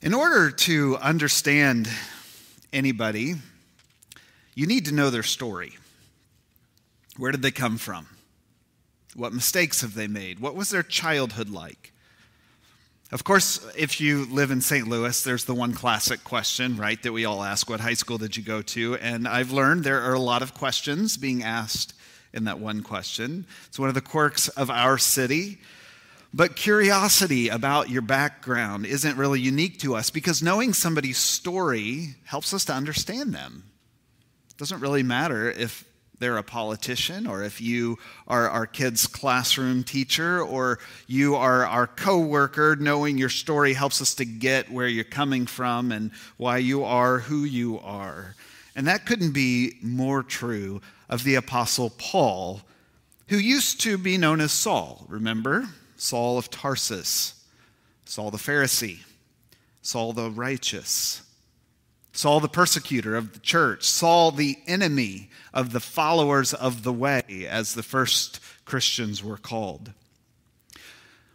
In order to understand anybody, you need to know their story. Where did they come from? What mistakes have they made? What was their childhood like? Of course, if you live in St. Louis, there's the one classic question, right, that we all ask What high school did you go to? And I've learned there are a lot of questions being asked in that one question. It's one of the quirks of our city. But curiosity about your background isn't really unique to us because knowing somebody's story helps us to understand them. It doesn't really matter if they're a politician or if you are our kids' classroom teacher or you are our coworker, knowing your story helps us to get where you're coming from and why you are who you are. And that couldn't be more true of the apostle Paul, who used to be known as Saul, remember? Saul of Tarsus, Saul the Pharisee, Saul the righteous, Saul the persecutor of the church, Saul the enemy of the followers of the way, as the first Christians were called.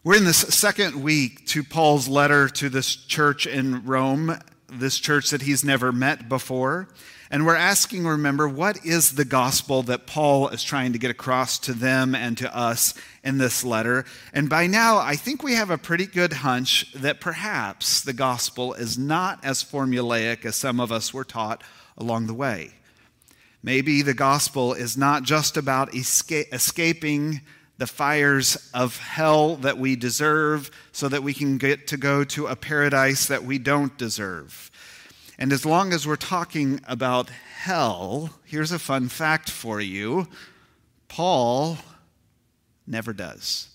We're in this second week to Paul's letter to this church in Rome, this church that he's never met before. And we're asking, remember, what is the gospel that Paul is trying to get across to them and to us in this letter? And by now, I think we have a pretty good hunch that perhaps the gospel is not as formulaic as some of us were taught along the way. Maybe the gospel is not just about esca- escaping the fires of hell that we deserve so that we can get to go to a paradise that we don't deserve. And as long as we're talking about hell, here's a fun fact for you Paul never does.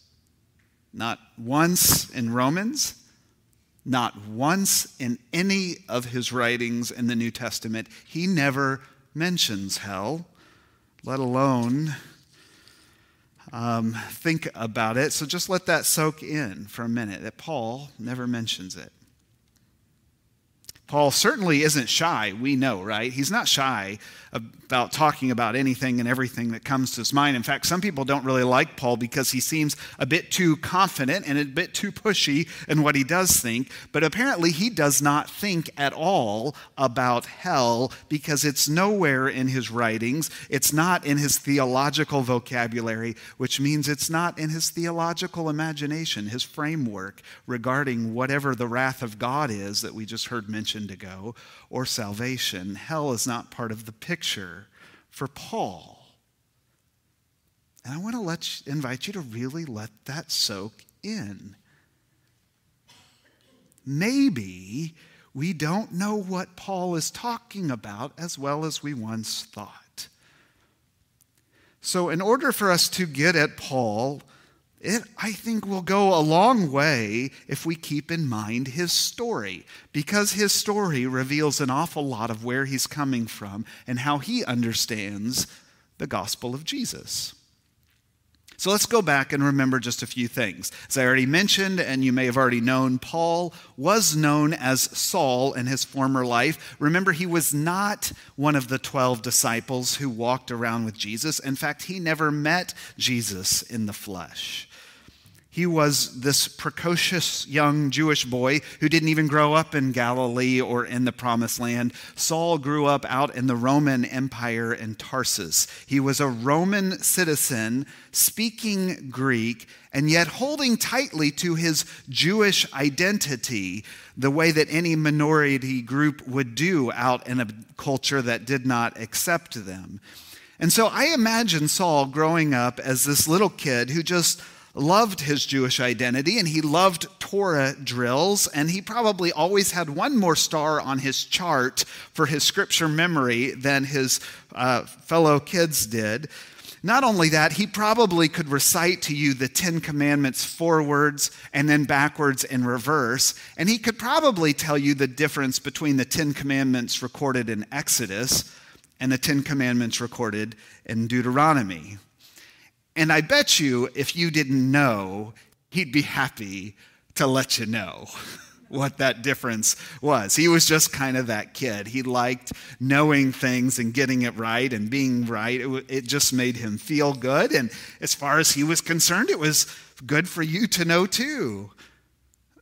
Not once in Romans, not once in any of his writings in the New Testament. He never mentions hell, let alone um, think about it. So just let that soak in for a minute that Paul never mentions it. Paul certainly isn't shy, we know, right? He's not shy about talking about anything and everything that comes to his mind. In fact, some people don't really like Paul because he seems a bit too confident and a bit too pushy in what he does think. But apparently, he does not think at all about hell because it's nowhere in his writings. It's not in his theological vocabulary, which means it's not in his theological imagination, his framework regarding whatever the wrath of God is that we just heard mentioned ago, or salvation. Hell is not part of the picture for Paul. And I want to let you, invite you to really let that soak in. Maybe we don't know what Paul is talking about as well as we once thought. So, in order for us to get at Paul, it, I think, will go a long way if we keep in mind his story, because his story reveals an awful lot of where he's coming from and how he understands the gospel of Jesus. So let's go back and remember just a few things. As I already mentioned, and you may have already known, Paul was known as Saul in his former life. Remember, he was not one of the 12 disciples who walked around with Jesus. In fact, he never met Jesus in the flesh. He was this precocious young Jewish boy who didn't even grow up in Galilee or in the Promised Land. Saul grew up out in the Roman Empire in Tarsus. He was a Roman citizen speaking Greek and yet holding tightly to his Jewish identity the way that any minority group would do out in a culture that did not accept them. And so I imagine Saul growing up as this little kid who just loved his Jewish identity and he loved Torah drills, and he probably always had one more star on his chart for his scripture memory than his uh, fellow kids did. Not only that, he probably could recite to you the Ten Commandments forwards and then backwards in reverse. And he could probably tell you the difference between the Ten Commandments recorded in Exodus and the Ten Commandments recorded in Deuteronomy. And I bet you if you didn't know, he'd be happy to let you know what that difference was. He was just kind of that kid. He liked knowing things and getting it right and being right. It, it, just made him feel good. And as far as he was concerned, it was good for you to know too.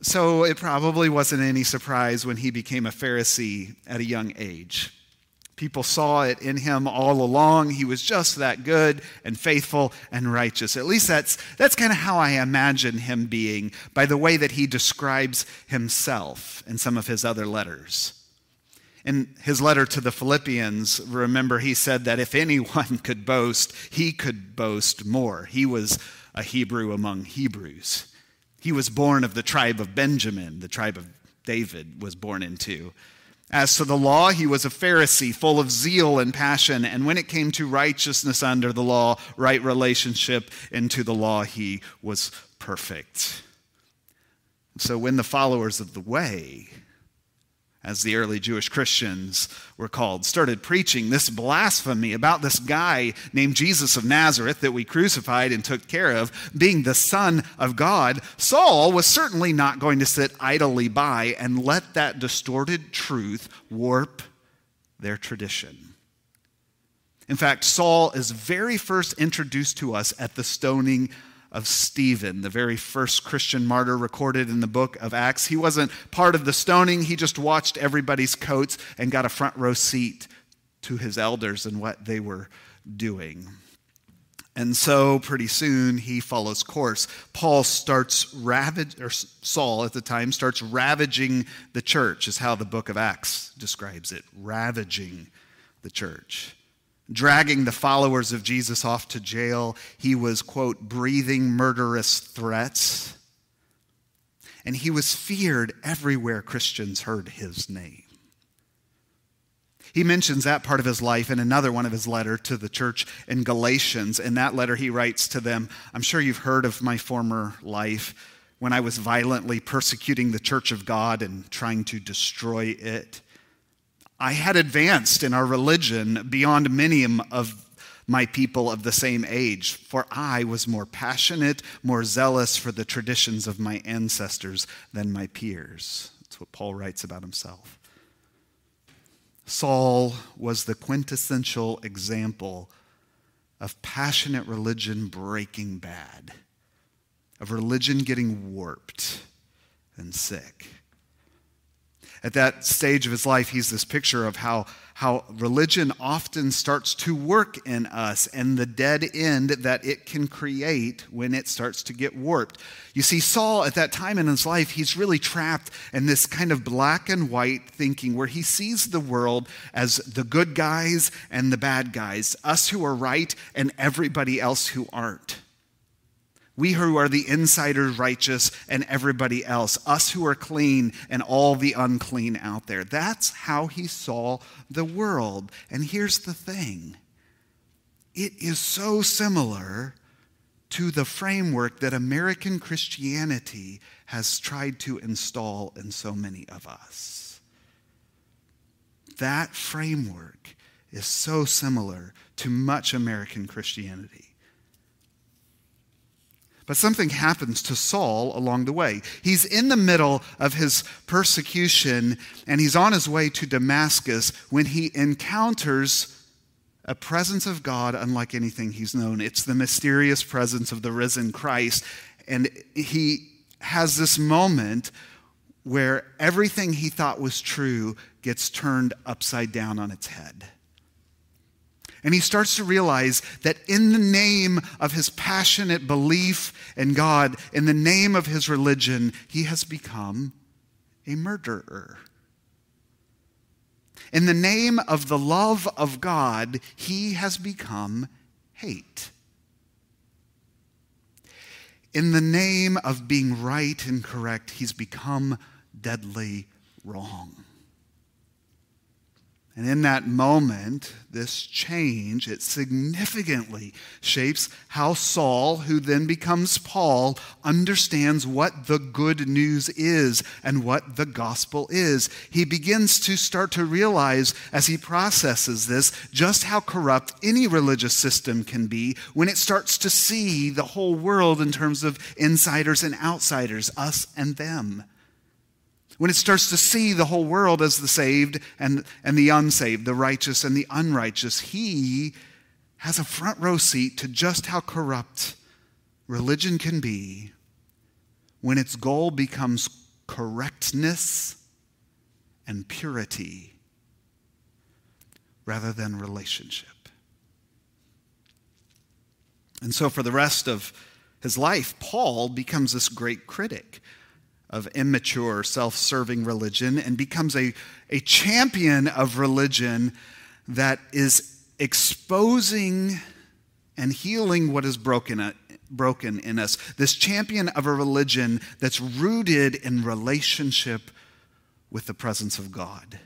So it probably wasn't any surprise when he became a Pharisee at a young age. People saw it in him all along. He was just that good and faithful and righteous. At least that's, that's kind of how I imagine him being by the way that he describes himself in some of his other letters. In his letter to the Philippians, remember, he said that if anyone could boast, he could boast more. He was a Hebrew among Hebrews. He was born of the tribe of Benjamin, the tribe of David was born into. As to the law, he was a Pharisee, full of zeal and passion. And when it came to righteousness under the law, right relationship into the law, he was perfect. So when the followers of the way, as the early Jewish Christians were called, started preaching this blasphemy about this guy named Jesus of Nazareth that we crucified and took care of, being the Son of God, Saul was certainly not going to sit idly by and let that distorted truth warp their tradition. In fact, Saul is very first introduced to us at the stoning of Stephen, the very first Christian martyr recorded in the book of Acts. He wasn't part of the stoning, he just watched everybody's coats and got a front row seat to his elders and what they were doing. And so pretty soon he follows course. Paul starts ravage or Saul at the time starts ravaging the church is how the book of Acts describes it, ravaging the church dragging the followers of Jesus off to jail. He was, quote, breathing murderous threats. And he was feared everywhere Christians heard his name. He mentions that part of his life in another one of his letter to the church in Galatians. In that letter, he writes to them, I'm sure you've heard of my former life when I was violently persecuting the church of God and trying to destroy it. I had advanced in our religion beyond many of my people of the same age, for I was more passionate, more zealous for the traditions of my ancestors than my peers. That's what Paul writes about himself. Saul was the quintessential example of passionate religion breaking bad, of religion getting warped and sick. At that stage of his life, he's this picture of how, how religion often starts to work in us and the dead end that it can create when it starts to get warped. You see, Saul, at that time in his life, he's really trapped in this kind of black and white thinking where he sees the world as the good guys and the bad guys, us who are right and everybody else who aren't. We who are the insiders righteous and everybody else, us who are clean and all the unclean out there. That's how he saw the world. And here's the thing it is so similar to the framework that American Christianity has tried to install in so many of us. That framework is so similar to much American Christianity. But something happens to Saul along the way. He's in the middle of his persecution and he's on his way to Damascus when he encounters a presence of God unlike anything he's known. It's the mysterious presence of the risen Christ. And he has this moment where everything he thought was true gets turned upside down on its head. And he starts to realize that in the name of his passionate belief in God, in the name of his religion, he has become a murderer. In the name of the love of God, he has become hate. In the name of being right and correct, he's become deadly wrong. And in that moment, this change, it significantly shapes how Saul, who then becomes Paul, understands what the good news is and what the gospel is. He begins to start to realize as he processes this just how corrupt any religious system can be when it starts to see the whole world in terms of insiders and outsiders, us and them when it starts to see the whole world as the saved and, and the unsaved, the righteous and the unrighteous, he has a front row seat to just how corrupt religion can be when its goal becomes correctness and purity rather than relationship. And so, for the rest of his life, Paul becomes this great critic of immature, self serving religion and becomes a, a champion of religion that is exposing and healing what is broken, uh, broken in us. This champion of a religion that's rooted in relationship with the presence of God.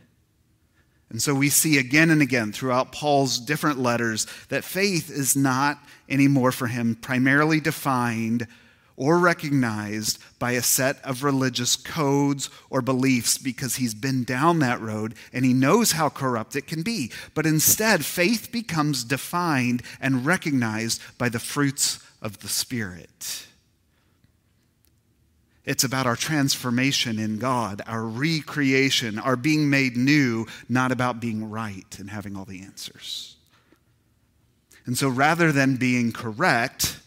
And so we see again and again throughout Paul's different letters that faith is not anymore for him primarily defined or recognized by a set of religious codes or beliefs because he's been down that road and he knows how corrupt it can be. But instead, faith becomes defined and recognized by the fruits of the Spirit. It's about our transformation in God, our recreation, our being made new, not about being right and having all the answers. And so rather than being correct,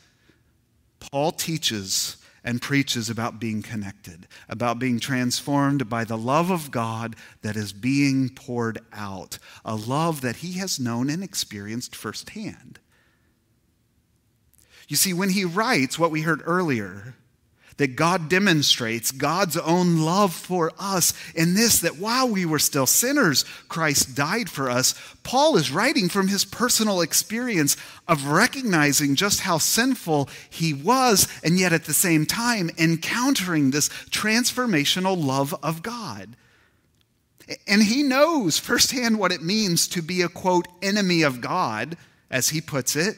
Paul teaches and preaches about being connected, about being transformed by the love of God that is being poured out, a love that he has known and experienced firsthand. You see, when he writes what we heard earlier, that God demonstrates God's own love for us in this that while we were still sinners, Christ died for us. Paul is writing from his personal experience of recognizing just how sinful he was, and yet at the same time encountering this transformational love of God. And he knows firsthand what it means to be a quote, enemy of God, as he puts it.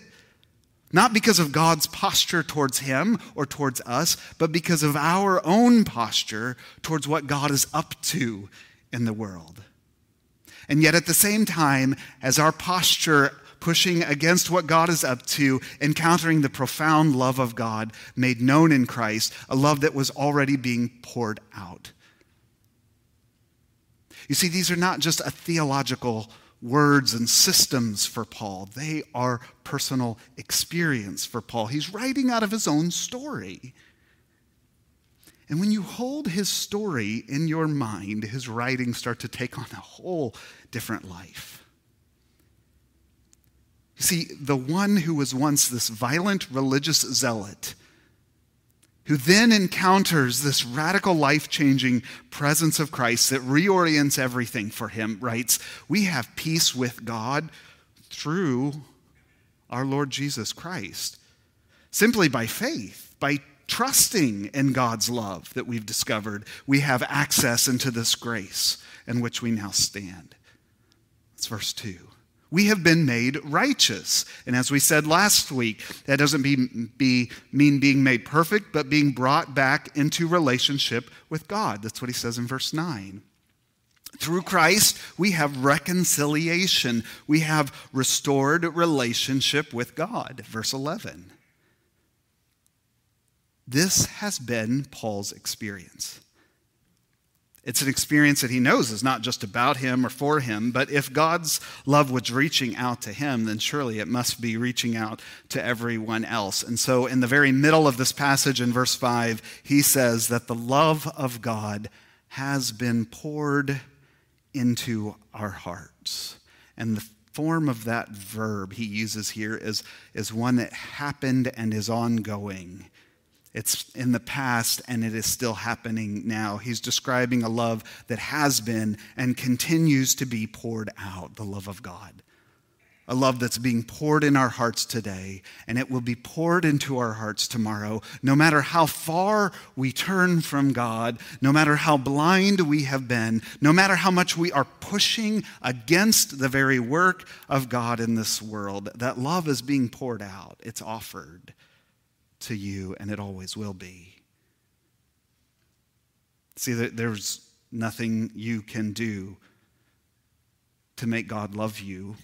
Not because of God's posture towards him or towards us, but because of our own posture towards what God is up to in the world. And yet, at the same time, as our posture pushing against what God is up to, encountering the profound love of God made known in Christ, a love that was already being poured out. You see, these are not just a theological words and systems for Paul. They are personal experience for Paul. He's writing out of his own story. And when you hold his story in your mind, his writings start to take on a whole different life. You see, the one who was once this violent religious zealot who then encounters this radical life changing presence of Christ that reorients everything for him, writes, We have peace with God through our Lord Jesus Christ. Simply by faith, by trusting in God's love that we've discovered, we have access into this grace in which we now stand. That's verse 2. We have been made righteous. And as we said last week, that doesn't be, be, mean being made perfect, but being brought back into relationship with God. That's what he says in verse 9. Through Christ, we have reconciliation. We have restored relationship with God. Verse 11. This has been Paul's experience. It's an experience that he knows is not just about him or for him, but if God's love was reaching out to him, then surely it must be reaching out to everyone else. And so, in the very middle of this passage in verse 5, he says that the love of God has been poured into our hearts. And the form of that verb he uses here is, is one that happened and is ongoing. It's in the past and it is still happening now. He's describing a love that has been and continues to be poured out, the love of God. A love that's being poured in our hearts today, and it will be poured into our hearts tomorrow, no matter how far we turn from God, no matter how blind we have been, no matter how much we are pushing against the very work of God in this world. That love is being poured out, it's offered to you, and it always will be. See, there's nothing you can do to make God love you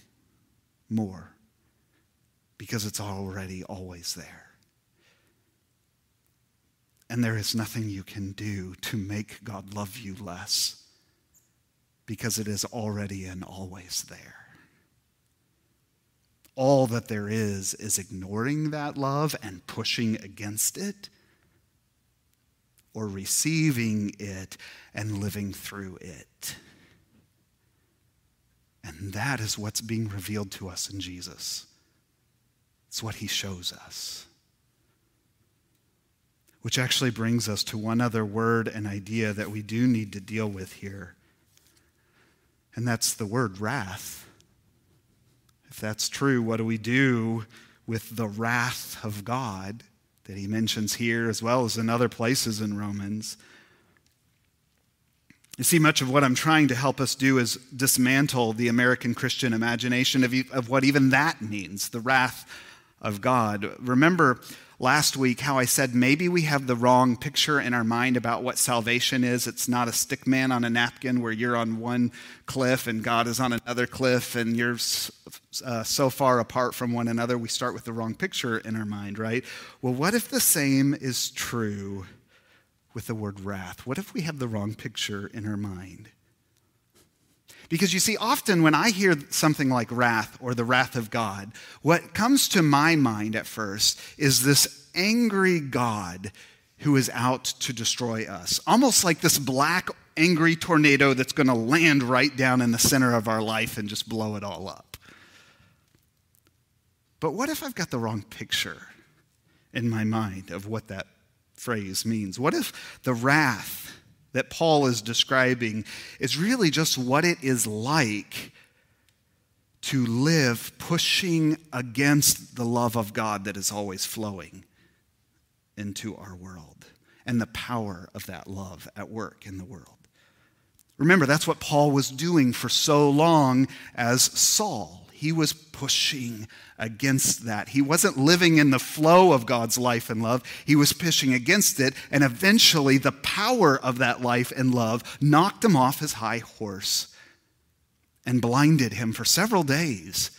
more because it's already always there. And there is nothing you can do to make God love you less because it is already and always there all that there is is ignoring that love and pushing against it, or receiving it and living through it. And that is what's being revealed to us in Jesus. It's what he shows us. Which actually brings us to one other word and idea that we do need to deal with here. And that's the word wrath. If that's true, what do we do with the wrath of God that he mentions here as well as in other places in Romans? You see, much of what I'm trying to help us do is dismantle the American Christian imagination of, of what even that means the wrath of God. Remember last week how I said maybe we have the wrong picture in our mind about what salvation is. It's not a stick man on a napkin where you're on one cliff and God is on another cliff and you're uh, so far apart from one another. We start with the wrong picture in our mind, right? Well, what if the same is true? with the word wrath? What if we have the wrong picture in our mind? Because you see, often when I hear something like wrath or the wrath of God, what comes to my mind at first is this angry God who is out to destroy us. Almost like this black, angry tornado that's going to land right down in the center of our life and just blow it all up. But what if I've got the wrong picture in my mind of what that phrase means. What if the wrath that Paul is describing is really just what it is like to live pushing against the love of God that is always flowing into our world and the power of that love at work in the world? Remember, that's what Paul was doing for so long as Saul. He was pushing against that. He wasn't living in the flow of God's life and love. He was pushing against it. And eventually, the power of that life and love knocked him off his high horse and blinded him for several days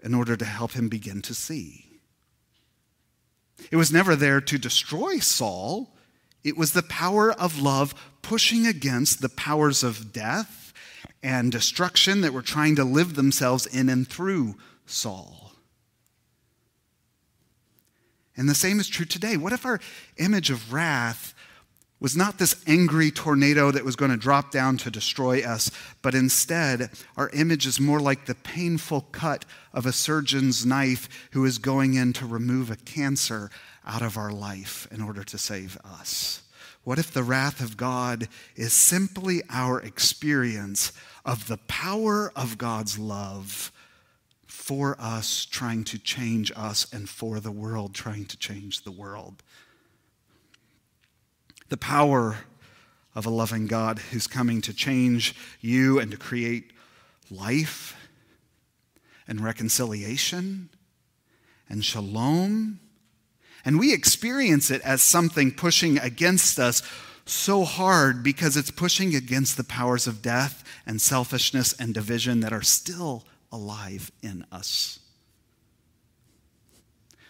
in order to help him begin to see. It was never there to destroy Saul, it was the power of love pushing against the powers of death and destruction that were trying to live themselves in and through Saul. And the same is true today. What if our image of wrath was not this angry tornado that was going to drop down to destroy us, but instead our image is more like the painful cut of a surgeon's knife who is going in to remove a cancer out of our life in order to save us? What if the wrath of God is simply our experience of the power of God's love for us trying to change us and for the world trying to change the world? The power of a loving God who's coming to change you and to create life and reconciliation and shalom and we experience it as something pushing against us so hard because it's pushing against the powers of death and selfishness and division that are still alive in us.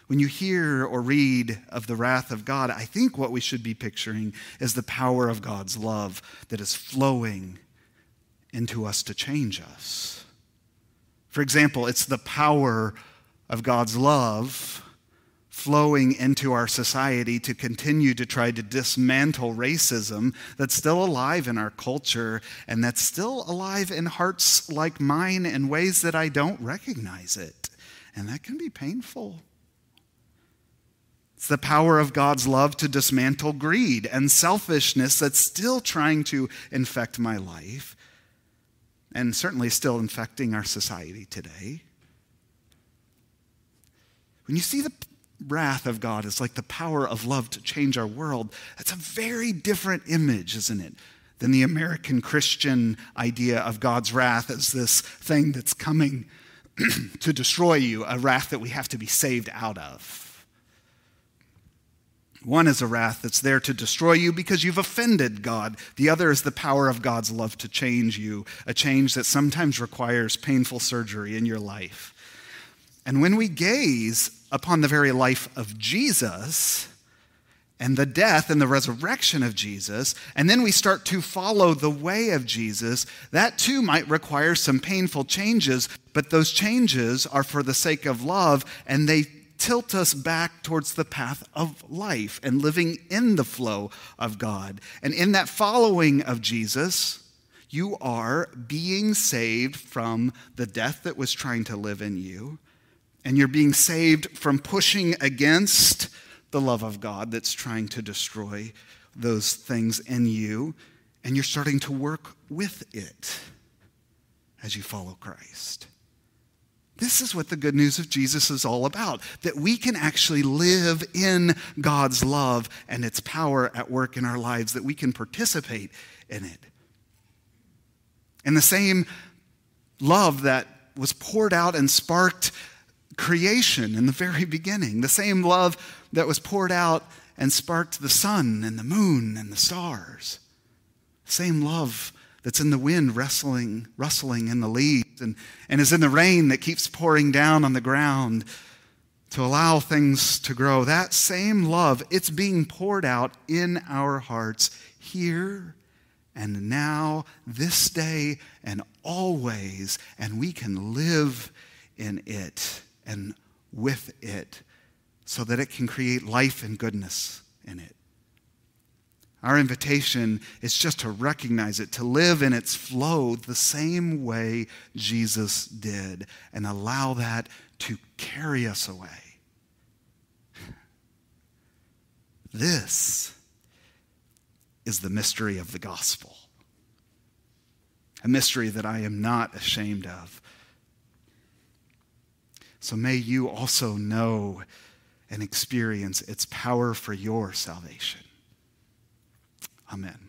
When you hear or read of the wrath of God, I think what we should be picturing is the power of God's love that is flowing into us to change us. For example, it's the power of God's love flowing into our society to continue to try to dismantle racism that's still alive in our culture and that's still alive in hearts like mine in ways that I don't recognize it. And that can be painful. It's the power of God's love to dismantle greed and selfishness that's still trying to infect my life and certainly still infecting our society today. When you see the wrath of God is like the power of love to change our world, that's a very different image, isn't it? Than the American Christian idea of God's wrath as this thing that's coming to destroy you, a wrath that we have to be saved out of. One is a wrath that's there to destroy you because you've offended God. The other is the power of God's love to change you, a change that sometimes requires painful surgery in your life. And when we gaze upon the very life of Jesus and the death and the resurrection of Jesus, and then we start to follow the way of Jesus, that too might require some painful changes, but those changes are for the sake of love, and they tilt us back towards the path of life and living in the flow of God. And in that following of Jesus, you are being saved from the death that was trying to live in you, and you're being saved from pushing against the love of God that's trying to destroy those things in you, and you're starting to work with it as you follow Christ. This is what the good news of Jesus is all about that we can actually live in God's love and its power at work in our lives, that we can participate in it. And the same love that was poured out and sparked creation in the very beginning, the same love that was poured out and sparked the sun and the moon and the stars, same love that's in the wind rustling, rustling in the leaves and, and is in the rain that keeps pouring down on the ground to allow things to grow. That same love, it's being poured out in our hearts here and now, this day, and always, and we can live in it and with it so that it can create life and goodness in it. Our invitation is just to recognize it, to live in its flow the same way Jesus did, and allow that to carry us away. This is the mystery of the gospel, a mystery that I am not ashamed of. So may you also know and experience its power for your salvation. Amen.